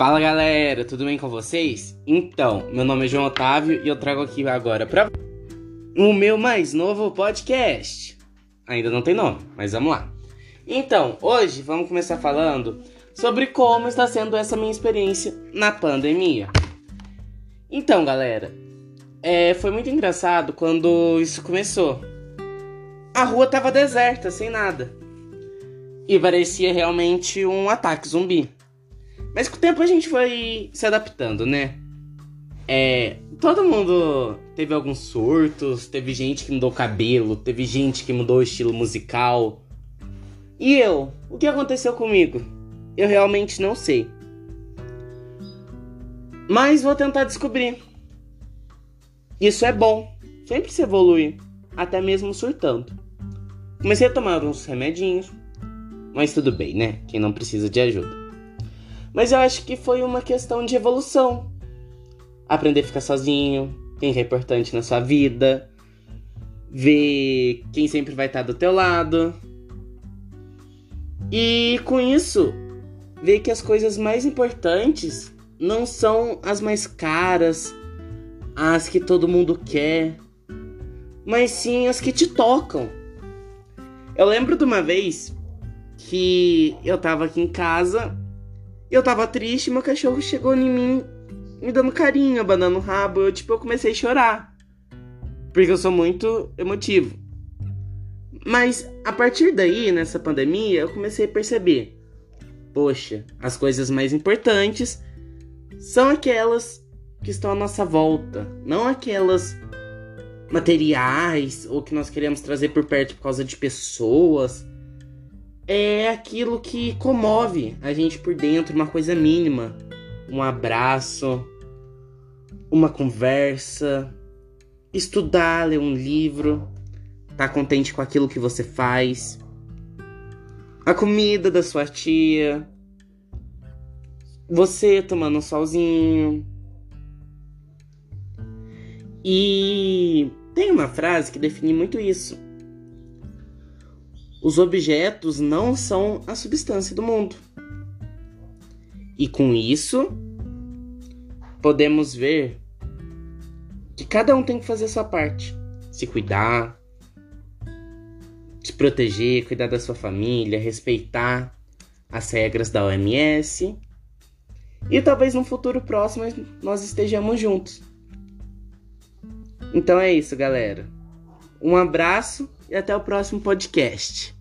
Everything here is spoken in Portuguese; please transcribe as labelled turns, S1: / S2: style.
S1: Fala galera, tudo bem com vocês? Então, meu nome é João Otávio e eu trago aqui agora pra o meu mais novo podcast. Ainda não tem nome, mas vamos lá. Então, hoje vamos começar falando sobre como está sendo essa minha experiência na pandemia. Então, galera, é, foi muito engraçado quando isso começou. A rua tava deserta, sem nada. E parecia realmente um ataque zumbi. Mas com o tempo a gente foi se adaptando, né? É, todo mundo teve alguns surtos, teve gente que mudou o cabelo, teve gente que mudou o estilo musical. E eu? O que aconteceu comigo? Eu realmente não sei. Mas vou tentar descobrir. Isso é bom. Sempre se evolui, até mesmo surtando. Comecei a tomar uns remedinhos, mas tudo bem, né? Quem não precisa de ajuda. Mas eu acho que foi uma questão de evolução. Aprender a ficar sozinho, quem é importante na sua vida, ver quem sempre vai estar do teu lado. E com isso, ver que as coisas mais importantes não são as mais caras, as que todo mundo quer, mas sim as que te tocam. Eu lembro de uma vez que eu tava aqui em casa eu tava triste, meu cachorro chegou em mim, me dando carinho, abanando o rabo. Eu, tipo, eu comecei a chorar. Porque eu sou muito emotivo. Mas a partir daí, nessa pandemia, eu comecei a perceber: poxa, as coisas mais importantes são aquelas que estão à nossa volta, não aquelas materiais ou que nós queremos trazer por perto por causa de pessoas é aquilo que comove a gente por dentro, uma coisa mínima. Um abraço, uma conversa, estudar, ler um livro, tá contente com aquilo que você faz, a comida da sua tia, você tomando um solzinho. E tem uma frase que define muito isso os objetos não são a substância do mundo. E com isso, podemos ver que cada um tem que fazer a sua parte. Se cuidar, se proteger, cuidar da sua família, respeitar as regras da OMS. E talvez no futuro próximo nós estejamos juntos. Então é isso, galera. Um abraço e até o próximo podcast.